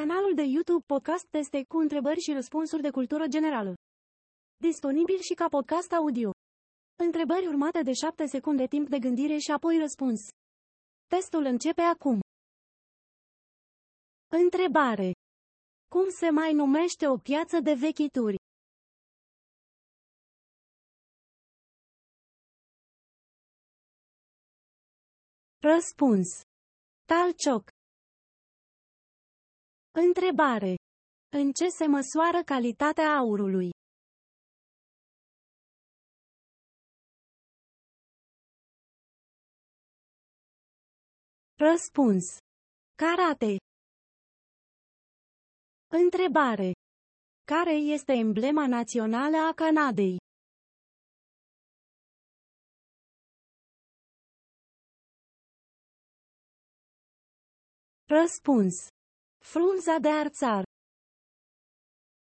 Canalul de YouTube Podcast Teste cu întrebări și răspunsuri de cultură generală. Disponibil și ca podcast audio. Întrebări urmate de 7 secunde timp de gândire și apoi răspuns. Testul începe acum. Întrebare. Cum se mai numește o piață de vechituri? Răspuns. Talcioc. Întrebare. În ce se măsoară calitatea aurului? Răspuns. Karate. Întrebare. Care este emblema națională a Canadei? Răspuns. Frunza de arțar.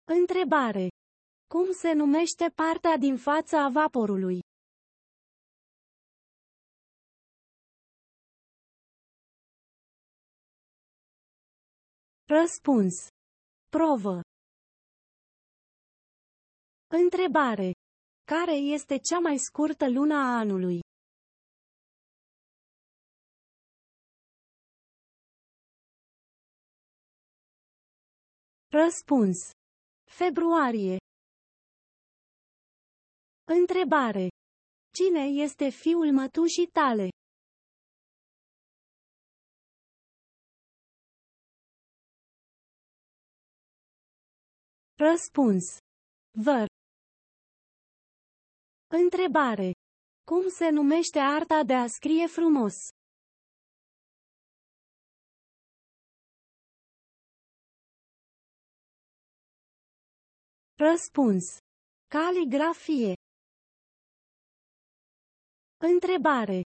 Întrebare. Cum se numește partea din fața a vaporului? Răspuns. Provă. Întrebare. Care este cea mai scurtă lună a anului? Răspuns. Februarie. Întrebare. Cine este fiul mătușii tale? Răspuns. Văr. Întrebare. Cum se numește arta de a scrie frumos? Răspuns. Caligrafie. Întrebare.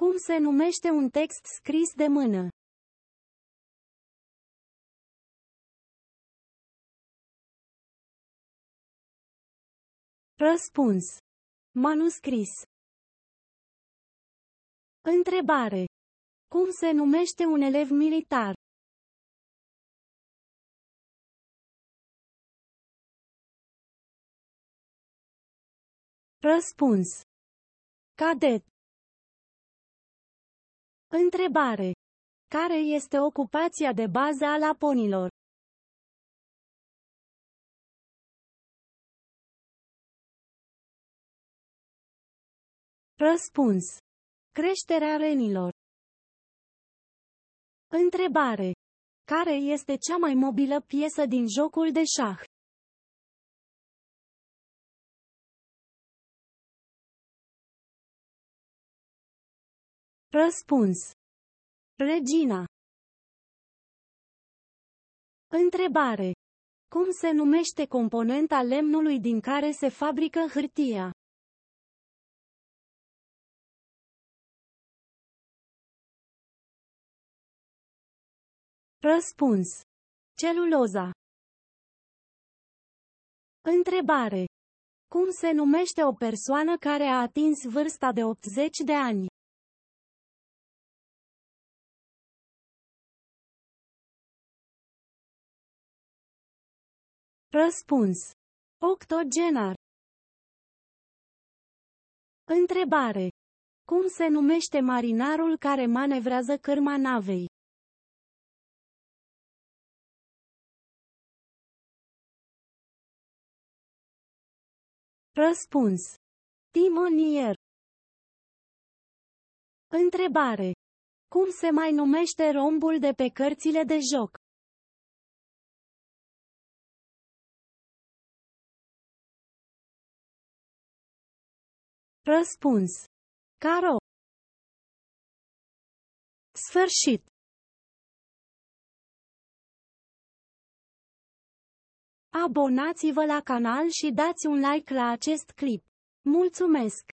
Cum se numește un text scris de mână? Răspuns. Manuscris. Întrebare. Cum se numește un elev militar? Răspuns. Cadet. Întrebare. Care este ocupația de bază a laponilor? Răspuns. Creșterea renilor. Întrebare. Care este cea mai mobilă piesă din jocul de șah? Răspuns. Regina. Întrebare. Cum se numește componenta lemnului din care se fabrică hârtia? Răspuns. Celuloza. Întrebare. Cum se numește o persoană care a atins vârsta de 80 de ani? Răspuns. Octogenar. Întrebare. Cum se numește marinarul care manevrează cârma navei? Răspuns. Timonier. Întrebare. Cum se mai numește rombul de pe cărțile de joc? Răspuns. Caro. Sfârșit. Abonați-vă la canal și dați un like la acest clip. Mulțumesc!